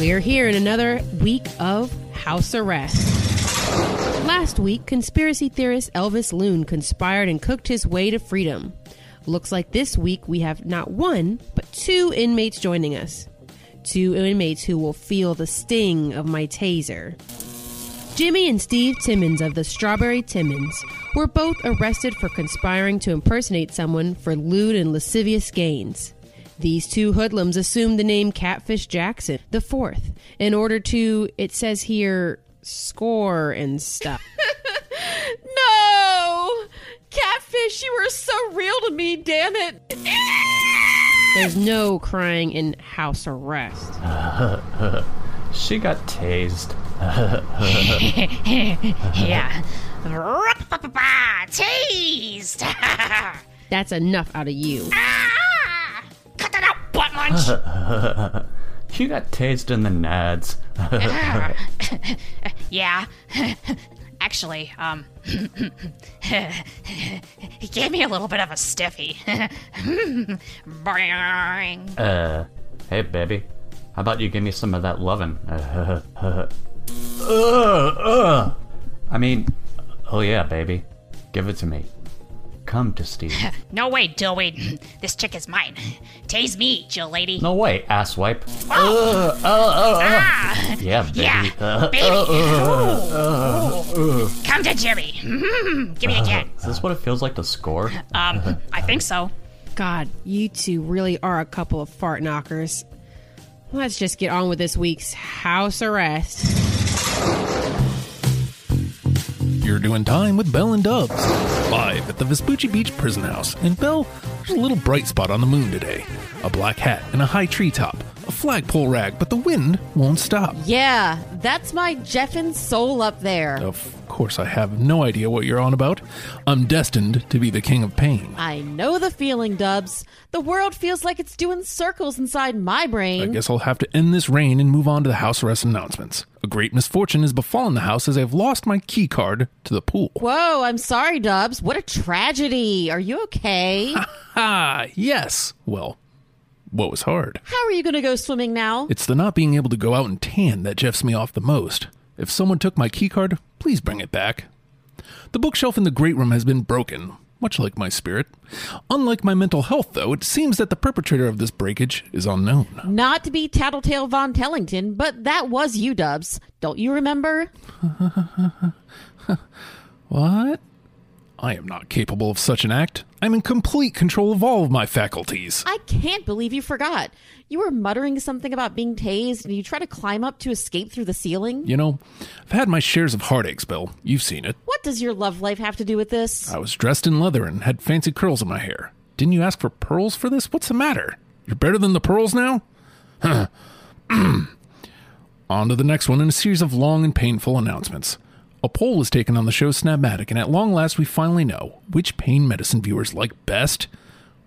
We're here in another week of house arrest. Last week, conspiracy theorist Elvis Loon conspired and cooked his way to freedom. Looks like this week we have not one, but two inmates joining us. Two inmates who will feel the sting of my taser. Jimmy and Steve Timmons of the Strawberry Timmons were both arrested for conspiring to impersonate someone for lewd and lascivious gains. These two hoodlums assumed the name Catfish Jackson the fourth in order to, it says here, score and stuff. No! Catfish, you were so real to me, damn it. There's no crying in house arrest. She got tased. yeah. Teased! That's enough out of you. Ah! Cut that out, butt munch! You got tased in the nads. yeah. Actually, um, he gave me a little bit of a stiffy. Uh, hey, baby. How about you give me some of that lovin'? Uh, uh, uh. I mean, oh yeah, baby. Give it to me. Come to Steve. no way, Dillweed. This chick is mine. Tase me, Jill lady. No way, asswipe. Oh. Uh, uh, uh, uh. Ah! Yeah, baby. Yeah, Uh, baby. uh, uh, Ooh. Come to Jimmy. Give me again. Is this what it feels like to score? Um, I think so. God, you two really are a couple of fart knockers. Let's just get on with this week's house arrest. You're doing time with Bell and Dubs, live at the Vespucci Beach Prison House. And Bell, there's a little bright spot on the moon today. A black hat and a high treetop, a flagpole rag, but the wind won't stop. Yeah, that's my Jeffin soul up there. Of course, I have no idea what you're on about. I'm destined to be the king of pain. I know the feeling, Dubs. The world feels like it's doing circles inside my brain. I guess I'll have to end this reign and move on to the house arrest announcements. A great misfortune has befallen the house as I've lost my key card to the pool. Whoa, I'm sorry, Dubs. What a tragedy. Are you okay? Ah, yes. Well, what was hard? How are you going to go swimming now? It's the not being able to go out and tan that jeffs me off the most. If someone took my keycard, please bring it back. The bookshelf in the great room has been broken, much like my spirit. Unlike my mental health, though, it seems that the perpetrator of this breakage is unknown. Not to be Tattletale Von Tellington, but that was you, Dubs. Don't you remember? What? I am not capable of such an act. I'm in complete control of all of my faculties. I can't believe you forgot. You were muttering something about being tased and you try to climb up to escape through the ceiling. You know, I've had my shares of heartaches, Bill. You've seen it. What does your love life have to do with this? I was dressed in leather and had fancy curls in my hair. Didn't you ask for pearls for this? What's the matter? You're better than the pearls now? Huh. on to the next one in a series of long and painful announcements. A poll was taken on the show Snapmatic, and at long last we finally know which pain medicine viewers like best.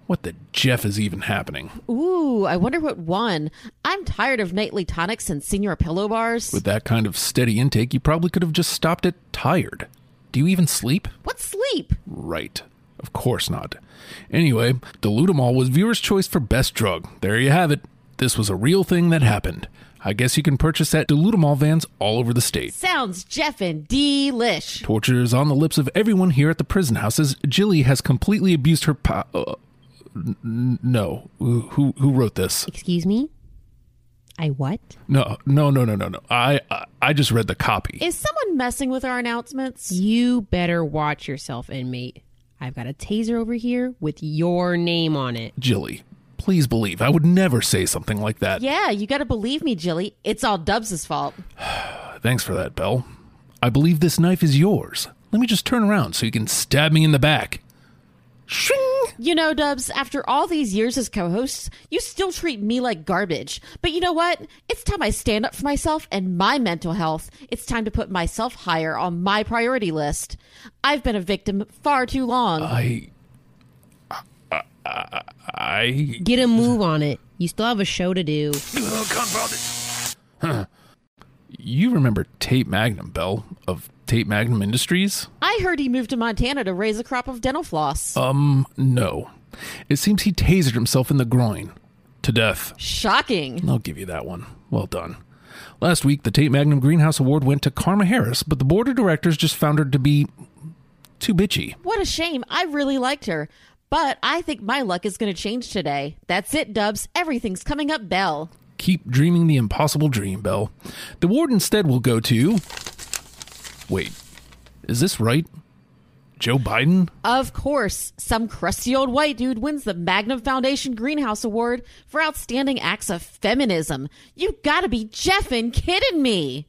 What the Jeff is even happening? Ooh, I wonder what won. I'm tired of nightly tonics and senior pillow bars. With that kind of steady intake, you probably could have just stopped at tired. Do you even sleep? What sleep? Right. Of course not. Anyway, Dilutamol was viewer's choice for best drug. There you have it. This was a real thing that happened. I guess you can purchase at Dilutamol vans all over the state. Sounds Jeffin' delish. Torture is on the lips of everyone here at the prison house as Jilly has completely abused her po- uh, n- no. Who who wrote this? Excuse me? I what? No, no, no, no, no, no. I I, I just read the copy. Is someone messing with our announcements? You better watch yourself, inmate. I've got a taser over here with your name on it. Jilly, please believe I would never say something like that. Yeah, you gotta believe me, Jilly. It's all Dubs' fault. Thanks for that, Belle. I believe this knife is yours. Let me just turn around so you can stab me in the back. Shing! You know, Dubs, after all these years as co hosts, you still treat me like garbage. But you know what? It's time I stand up for myself and my mental health. It's time to put myself higher on my priority list. I've been a victim far too long. I. I. I. Get a move on it. You still have a show to do. You remember Tate Magnum, Bell, of Tate Magnum Industries? I heard he moved to Montana to raise a crop of dental floss. Um, no. It seems he tasered himself in the groin. To death. Shocking. I'll give you that one. Well done. Last week, the Tate Magnum Greenhouse Award went to Karma Harris, but the board of directors just found her to be too bitchy. What a shame. I really liked her. But I think my luck is going to change today. That's it, Dubs. Everything's coming up, Bell. Keep dreaming the impossible dream, Bell. The award instead will go to. Wait, is this right? Joe Biden? Of course, some crusty old white dude wins the Magnum Foundation Greenhouse Award for outstanding acts of feminism. You gotta be jeffin' kidding me.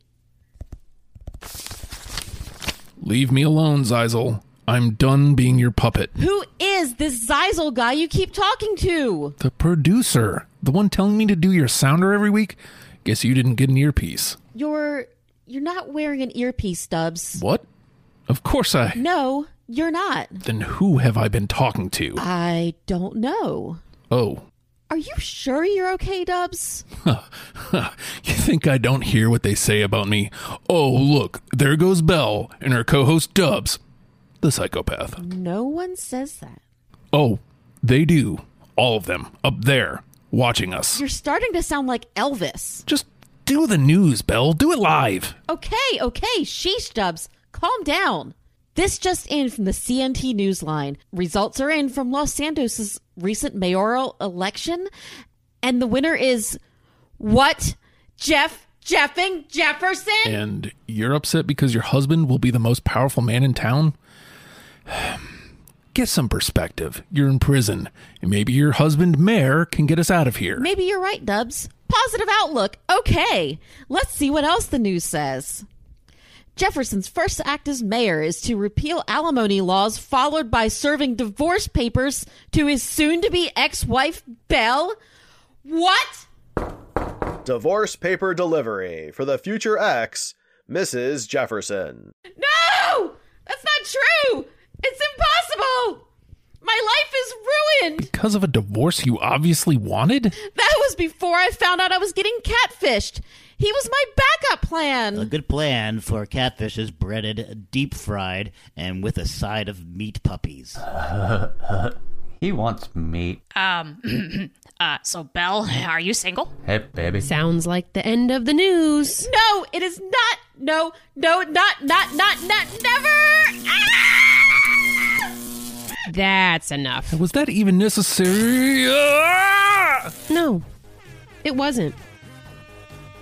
Leave me alone, Zeisel. I'm done being your puppet. Who is this Zeisel guy you keep talking to? The producer, the one telling me to do your sounder every week. Guess you didn't get an earpiece. You're you're not wearing an earpiece, Dubs. What? Of course I. No, you're not. Then who have I been talking to? I don't know. Oh, Are you sure you're okay, Dubs? you think I don't hear what they say about me? Oh, look, there goes Belle and her co host Dubs, the psychopath. No one says that. Oh, they do. All of them. Up there. Watching us. You're starting to sound like Elvis. Just do the news, Belle. Do it live. Okay, okay, sheesh, Dubs. Calm down. This just in from the CNT Newsline. Results are in from Los Santos's recent mayoral election, and the winner is what? Jeff Jeffing Jefferson? And you're upset because your husband will be the most powerful man in town? Get some perspective. You're in prison, and maybe your husband, Mayor, can get us out of here. Maybe you're right, Dubs. Positive outlook. Okay, let's see what else the news says. Jefferson's first act as mayor is to repeal alimony laws, followed by serving divorce papers to his soon to be ex wife, Belle. What? Divorce paper delivery for the future ex, Mrs. Jefferson. No! That's not true! It's impossible! My life is ruined! Because of a divorce you obviously wanted? That was before I found out I was getting catfished. He was my backup plan. A good plan for catfish is breaded, deep fried, and with a side of meat puppies. He wants meat. Um, uh, so Belle, are you single? Hey, baby. Sounds like the end of the news. No, it is not. No, no, not, not, not, not, never. Ah! That's enough. Was that even necessary? Ah! No, it wasn't.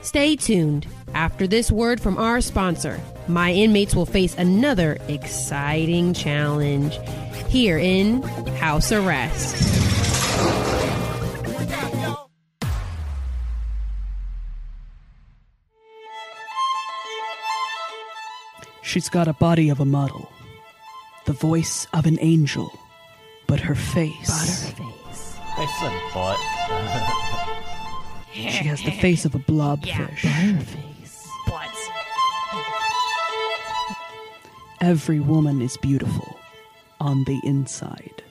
Stay tuned. After this word from our sponsor, my inmates will face another exciting challenge here in House Arrest. She's got a body of a model, the voice of an angel, but her face. I said butt. She has the face of a blobfish. Butts. Every woman is beautiful on the inside.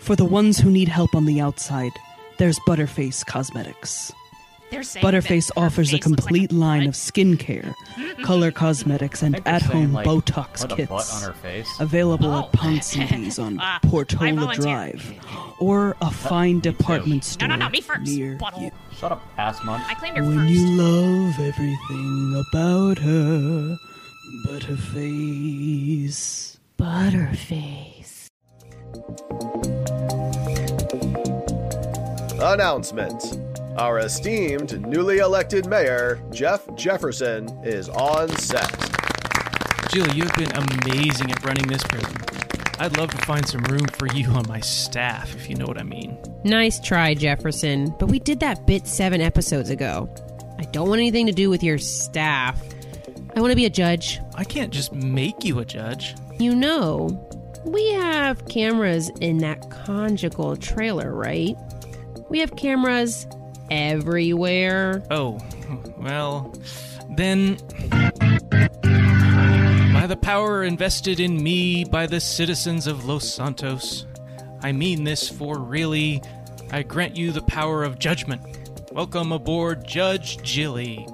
For the ones who need help on the outside, there's Butterface Cosmetics. They're saying Butterface offers a face looks like complete line butt. of skincare, color cosmetics, and I think they're at home like, Botox kits. on her face. Available Oh. at Ponsonby's on Uh, Portola. Drive or a fine department No, store no, no, me first. near Butthole. you. Shut up, ass munch. I claimed her When first. you love everything about her, Butterface. Butterface. Announcement Our esteemed newly elected mayor, Jeff Jefferson, is on set. Jill, you have been amazing at running this prison. I'd love to find some room for you on my staff, if you know what I mean. Nice try, Jefferson, but we did that bit seven episodes ago. I don't want anything to do with your staff. I want to be a judge. I can't just make you a judge. You know, we have cameras in that conjugal trailer, right? We have cameras everywhere. Oh, well, then. By the power invested in me by the citizens of Los Santos, I mean this for really. I grant you the power of judgment. Welcome aboard, Judge Jilly.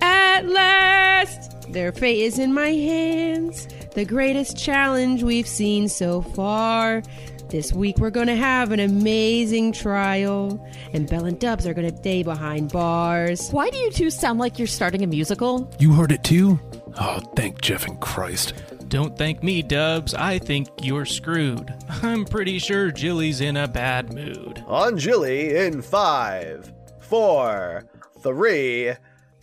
At last, their fate is in my hands. The greatest challenge we've seen so far. This week we're going to have an amazing trial, and Bell and Dubs are going to stay behind bars. Why do you two sound like you're starting a musical? You heard it too? Oh, thank Jeff and Christ. Don't thank me, Dubs. I think you're screwed. I'm pretty sure Jilly's in a bad mood. On Jilly in five, four, three,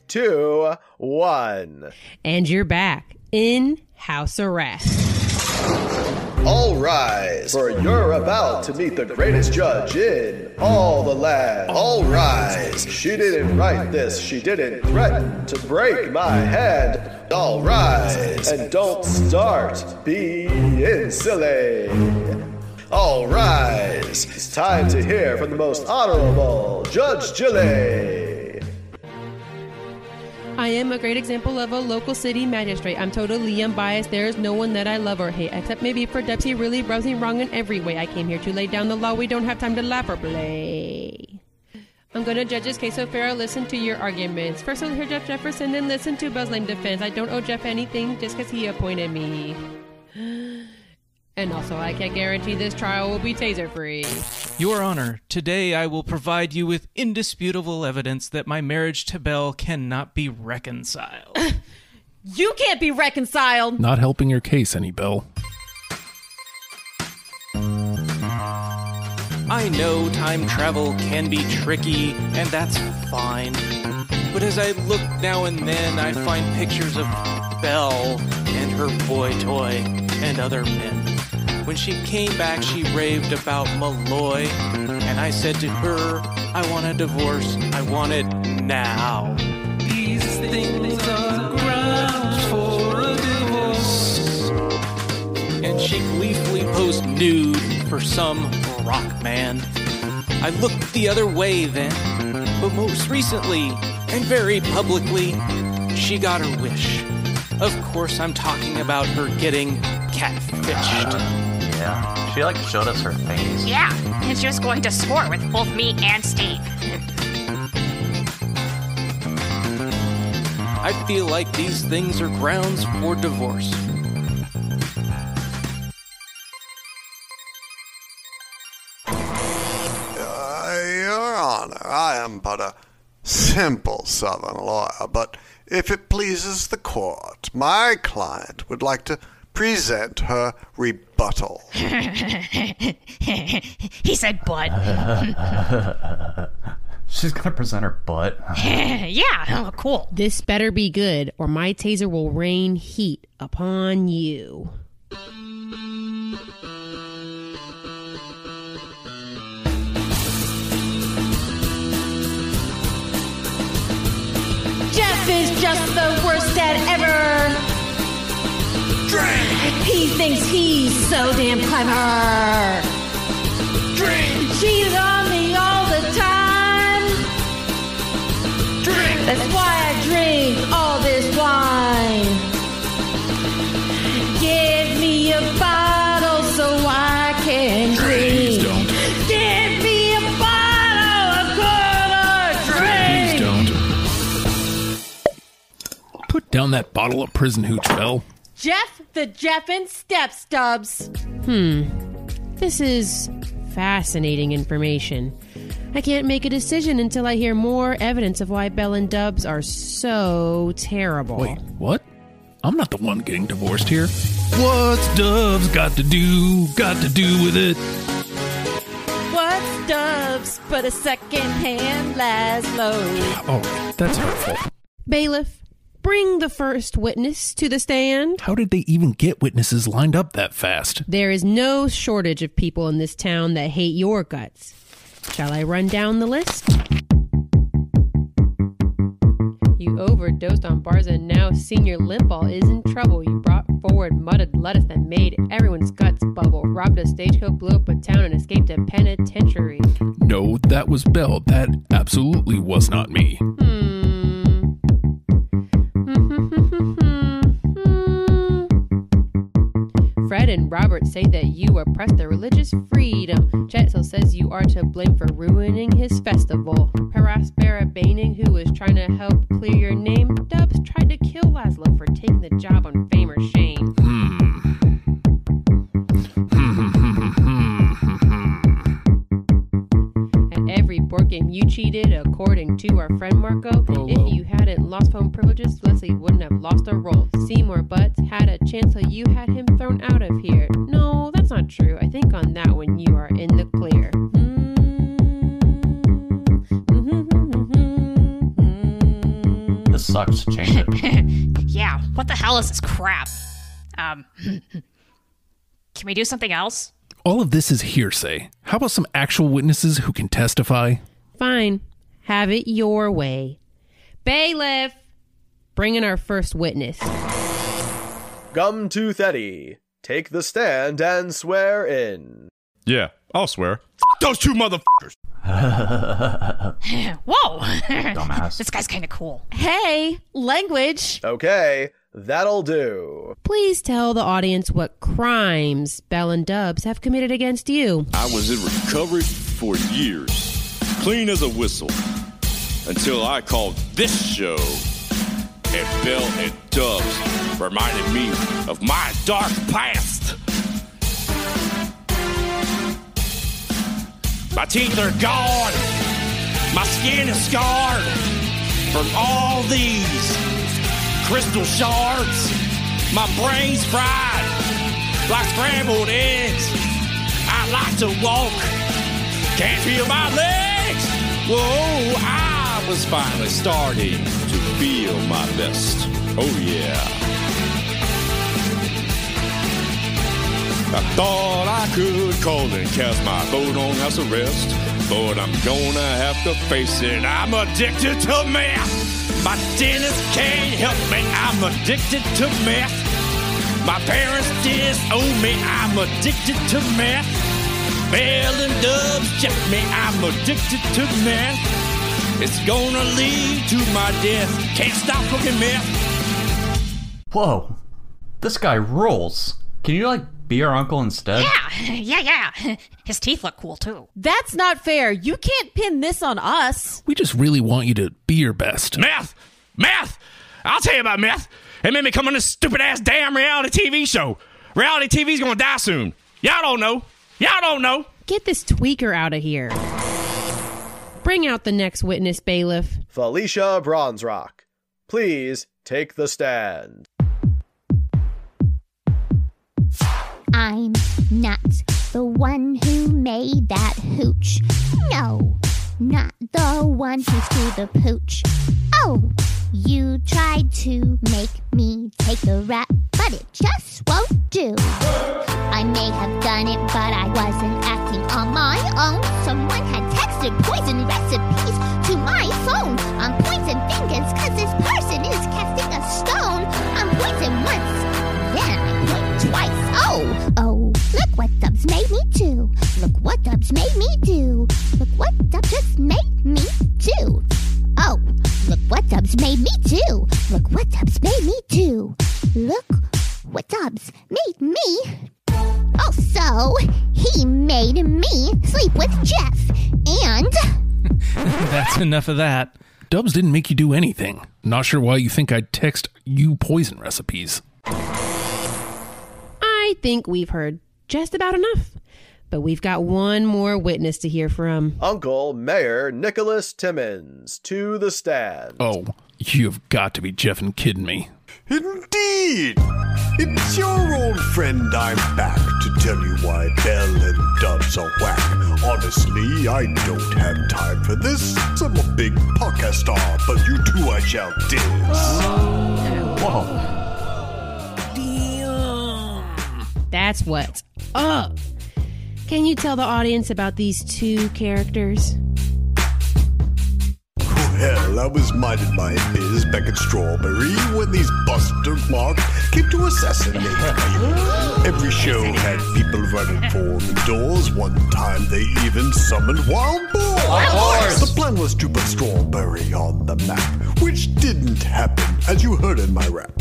two, one. And you're back in house arrest. All rise, for you're about to meet the greatest judge in all the land. All rise. She didn't write this, she didn't threaten to break my hand. All rise, and don't start being silly. All rise. It's time to hear from the most honorable Judge Jilly. I am a great example of a local city magistrate. I'm totally unbiased. There is no one that I love or hate, except maybe for Dempsey really browsing wrong in every way. I came here to lay down the law. We don't have time to laugh or play. I'm gonna judge this case so fair listen to your arguments. First I'll hear Jeff Jefferson, then listen to Buzz Lame defense. I don't owe Jeff anything just because he appointed me. And also, I can't guarantee this trial will be taser free. Your Honor, today I will provide you with indisputable evidence that my marriage to Belle cannot be reconciled. You can't be reconciled. Not helping your case any, Belle. I know time travel can be tricky, and that's fine. But as I look now and then, I find pictures of Belle and her boy toy and other men. When she came back, she raved about Malloy, and I said to her, I want a divorce. I want it now. These things are grounds for a divorce. And she gleefully posed nude for some rock man. I looked the other way then, but most recently, and very publicly, she got her wish. Of course, I'm talking about her getting catfished. Yeah. She like showed us her face. Yeah, and she was going to sport with both me and Steve. I feel like these things are grounds for divorce. Uh, Your Honor, I am but a simple Southern lawyer, but if it pleases the court, my client would like to present her rebuttal. he said butt. She's gonna present her butt. yeah, oh, cool. This better be good, or my taser will rain heat upon you. Jeff is just the worst dad ever. Drink. He thinks he's so damn clever. Drink. Cheats on me all the time. Drink. That's why I drink all this wine. Give me a bottle so I can drink. Give me a bottle of good drink. Put down that bottle of prison hooch, Bell. Jeff the Jeffin Step Stubs. Hmm. This is fascinating information. I can't make a decision until I hear more evidence of why Bell and Dubs are so terrible. Wait, what? I'm not the one getting divorced here. What's Doves got to do? Got to do with it? What's Dubs but a second-hand Laszlo? Oh, that's hurtful. Bailiff, bring the first witness to the stand. How did they even get witnesses lined up that fast? There is no shortage of people in this town that hate your guts. Shall I run down the list? You overdosed on bars and now Senior Limball is in trouble. You brought forward mudded lettuce that made everyone's guts bubble. Robbed a stagecoach, blew up a town, and escaped a penitentiary. No, that was Bell. That absolutely was not me. Hmm. And Robert say that you oppress their religious freedom. Chetzel says you are to blame for ruining his festival. Paraspera Baining, who was trying to help clear your name. Dubs tried to kill Laszlo for taking the job on fame or shame. Cheated according to our friend Marco. If you hadn't lost phone privileges, Leslie wouldn't have lost a role. Seymour Butts had a chance so you had him thrown out of here. No, that's not true. I think on that one you are in the clear. This sucks. Change it. yeah, what the hell is this crap? Um, can we do something else? All of this is hearsay. How about some actual witnesses who can testify? Fine. Have it your way. Bailiff! Bring in our first witness. Gumtooth Eddie, take the stand and swear in. Yeah, I'll swear. F- those two motherfuckers. Whoa! Dumbass. this guy's kind of cool. Hey, language. Okay, that'll do. Please tell the audience what crimes Bell and Dubs have committed against you. I was in recovery for years, clean as a whistle, until I called this show. And Bell and Dubs reminded me of my dark past. My teeth are gone. My skin is scarred from all these crystal shards. My brain's fried like scrambled eggs. I like to walk, can't feel my legs. Whoa, I was finally starting to feel my best. Oh, yeah. I thought I could call and cast my vote on house arrest, but I'm gonna have to face it. I'm addicted to meth. My dentist can't help me. I'm addicted to meth. My parents disown me. I'm addicted to meth. Bell and Dubs check me. I'm addicted to meth. It's gonna lead to my death. Can't stop cooking meth. Whoa. This guy rolls. Can you, like, be our uncle instead? Yeah, yeah, yeah. His teeth look cool too. That's not fair. You can't pin this on us. We just really want you to be your best. Math! Math! I'll tell you about math. It made me come on this stupid ass damn reality TV show. Reality TV's gonna die soon. Y'all don't know. Y'all don't know. Get this tweaker out of here. Bring out the next witness, bailiff. Felicia Bronzerock, please take the stand. I'm not the one who made that hooch. No, not the one who threw the pooch. Oh, you tried to make me take the rap, but it just won't do. I may have done it, but I wasn't acting on my own. Someone had texted poison recipes what Dubs made me do. Look what Dubs made me do. Look what Dubs just made me do. Oh, look what Dubs made me do. Look what Dubs made me do. Look what Dubs made me. Also, he made me sleep with Jeff. And That's enough of that. Dubs didn't make you do anything. Not sure why you think I'd text you poison recipes. I think we've heard just about enough. But we've got one more witness to hear from. Uncle Mayor Nicholas Timmons, to the stand. Oh, you've got to be Jeffin' kidding me. Indeed! It's your old friend I'm back to tell you why Bell and Dubs are whack. Honestly, I don't have time for this. I'm a big podcast star, but you two I shall diss. Oh. Whoa. That's what's up. Can you tell the audience about these two characters? Well, I was minding my biz back in Strawberry when these buster marks came to assassinate me. Every show had people running for the doors. One time they even summoned wild boars. boars! The plan was to put Strawberry on the map, which didn't happen, as you heard in my rap.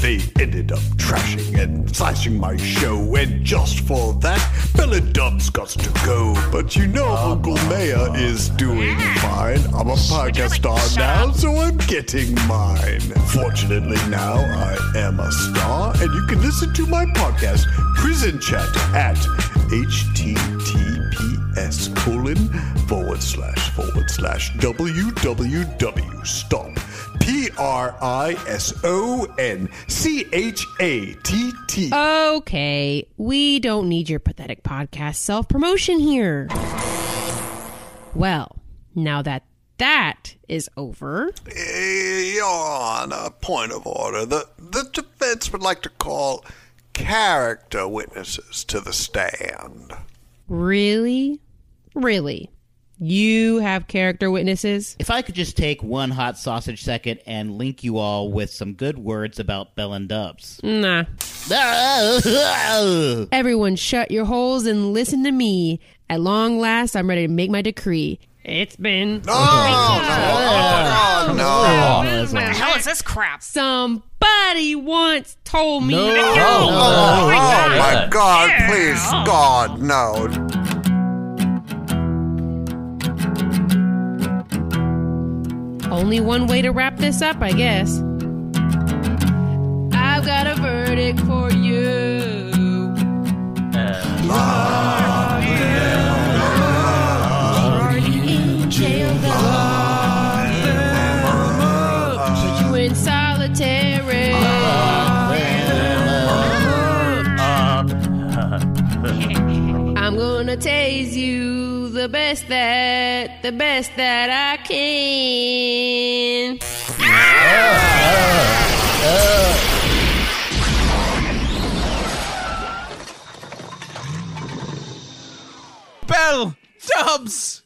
They ended up trashing and slashing my show, and just for that, Bella Dubs got to go. But you know, Uncle Maya is doing fine. I'm a podcast star now, so I'm getting mine. Fortunately, now I am a star, and you can listen to my podcast, Prison Chat, at https colon forward slash forward slash www stop p r i s o n c h a t t. Okay, we don't need your pathetic podcast self promotion here. Well, now that that is over, eh, Your Honor, point of order. The, the defense would like to call character witnesses to the stand. really? Really? You have character witnesses? If I could just take one hot sausage second and link you all with some good words about Bell and Dubs. Nah. Everyone, shut your holes and listen to me. At long last, I'm ready to make my decree. It's been. Oh, no. What the hell is this crap? Somebody once told me. Oh, to oh, go. oh, oh, oh my God, please, God, no. Only one way to wrap this up, I guess. I've got a verdict for you. Already in jail, Put you in solitary. I'm gonna tase you the best that, the best that I can. Bell! Dubs!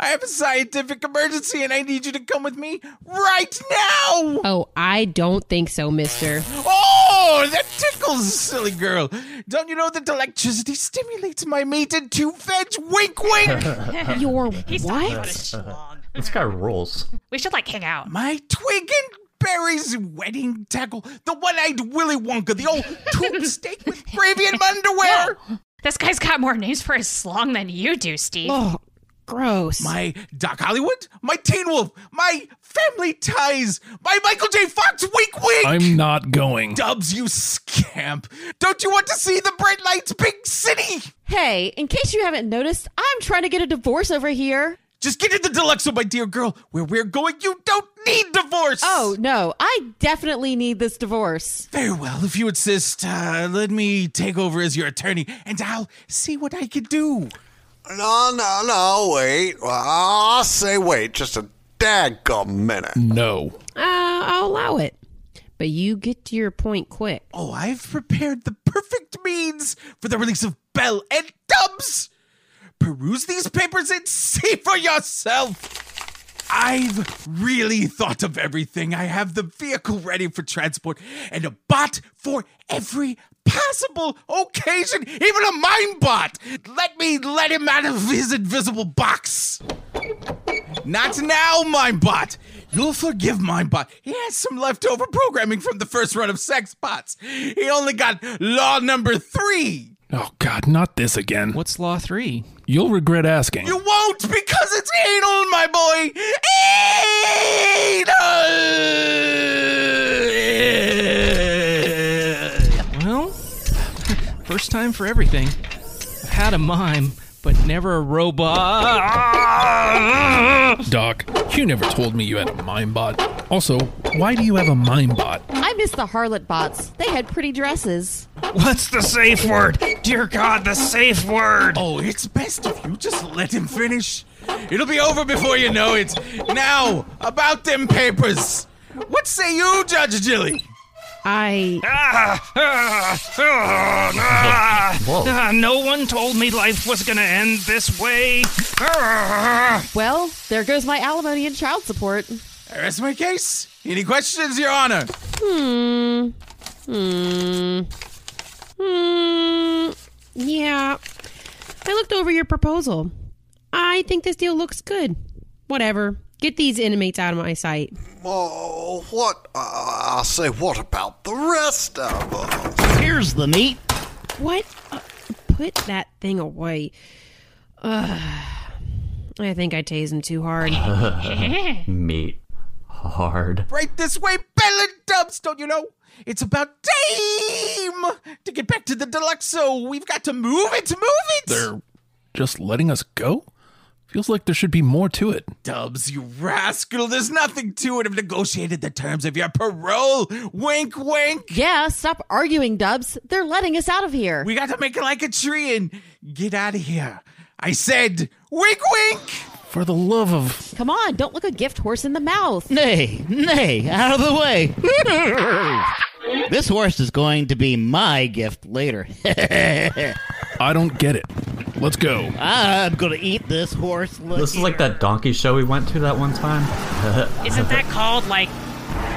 I have a scientific emergency and I need you to come with me right now! Oh, I don't think so, mister. Oh, that tickles, silly girl. Don't you know that electricity stimulates my meat and two veg? Wink, wink! Your He's talking what? Schlong. This guy rules. We should like hang out. My twig and berries wedding tackle, the one-eyed Willy Wonka, the old tube steak with gravy and underwear. This guy's got more names for his slong than you do, Steve. Oh, gross. My Doc Hollywood, my Teen Wolf, my Family Ties, my Michael J. Fox. Wink, wink. I'm not going. Dubs, you scamp! Don't you want to see the bright lights, big city? Hey, in case you haven't noticed, I'm trying to get a divorce over here. Just get into Deluxo, my dear girl. Where we're going, you don't need divorce. Oh, no, I definitely need this divorce. Very well, if you insist, uh, let me take over as your attorney, and I'll see what I can do. No, no, no, wait. Well, I'll say wait just a daggum minute. No. Uh, I'll allow it. But you get to your point quick. Oh, I've prepared the perfect means for the release of Bell and Dubs. Peruse these papers and see for yourself. I've really thought of everything. I have the vehicle ready for transport and a bot for every possible occasion, even a mind bot. Let me let him out of his invisible box. Not now, mind bot. You'll forgive Mindbot. He has some leftover programming from the first run of Sex Bots. He only got law number three. Oh, God, not this again. What's law three? You'll regret asking. You won't because it's anal, my boy. Anal. Well, first time for everything. I've had a mime, but never a robot. Doc, you never told me you had a mime bot. Also, why do you have a mime bot? I miss the harlot bots. They had pretty dresses. What's the safe word? Dear God, the safe word. Oh, it's best if you just let him finish. It'll be over before you know it. Now, about them papers. What say you, Judge Jilly? I. Ah, ah, ah, ah, no one told me life was gonna end this way. Well, there goes my alimony and child support. That's my case. Any questions, Your Honor? Hmm. Hmm. Hmm. Yeah. I looked over your proposal. I think this deal looks good. Whatever. Get these inmates out of my sight. Oh, what? Uh, I'll say, what about the rest of us? Here's the meat. What? Uh, put that thing away. Ugh. I think I tased him too hard. Meat. Hard. Right this way, Bell Dubs, don't you know? It's about time to get back to the Deluxo. We've got to move it, move it. They're just letting us go? Feels like there should be more to it. Dubs, you rascal. There's nothing to it. I've negotiated the terms of your parole. Wink, wink. Yeah, stop arguing, Dubs. They're letting us out of here. We got to make it like a tree and get out of here. I said, wink, wink. For the love of. Come on, don't look a gift horse in the mouth. Nay, nay, out of the way. this horse is going to be my gift later. I don't get it. Let's go. I'm going to eat this horse. Look This is like that donkey show we went to that one time. Isn't that called like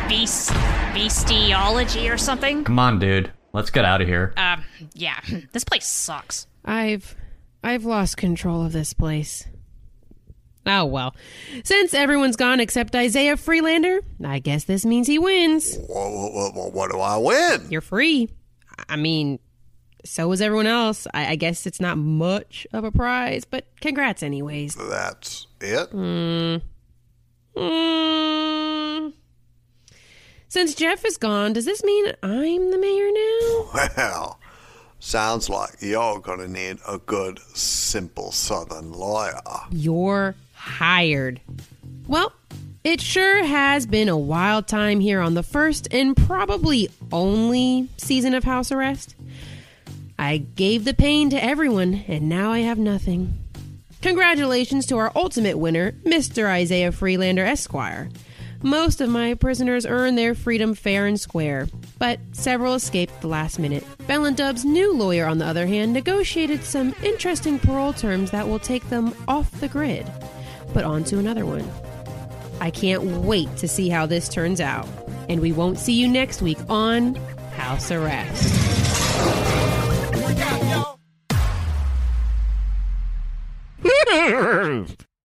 beast bestiology or something? Come on, dude. Let's get out of here. Um, yeah, this place sucks. I've I've lost control of this place. Oh well. Since everyone's gone except Isaiah Freelander, I guess this means he wins. What, what, what, do I win? You're free. I mean, so is everyone else. I, I guess it's not much of a prize, but congrats anyways. That's it? Hmm. Mm. Since Jeff is gone, does this mean I'm the mayor now? Well, sounds like you're gonna need a good, simple Southern lawyer. You're hired. Well, it sure has been a wild time here on the first and probably only season of House Arrest. I gave the pain to everyone, and now I have nothing. Congratulations to our ultimate winner, Mr. Isaiah Freelander Esquire. Most of my prisoners earned their freedom fair and square, but several escaped the last minute. Bell Dub's new lawyer, on the other hand, negotiated some interesting parole terms that will take them off the grid, but on to another one. I can't wait to see how this turns out. And we won't see you next week on House Arrest. Out,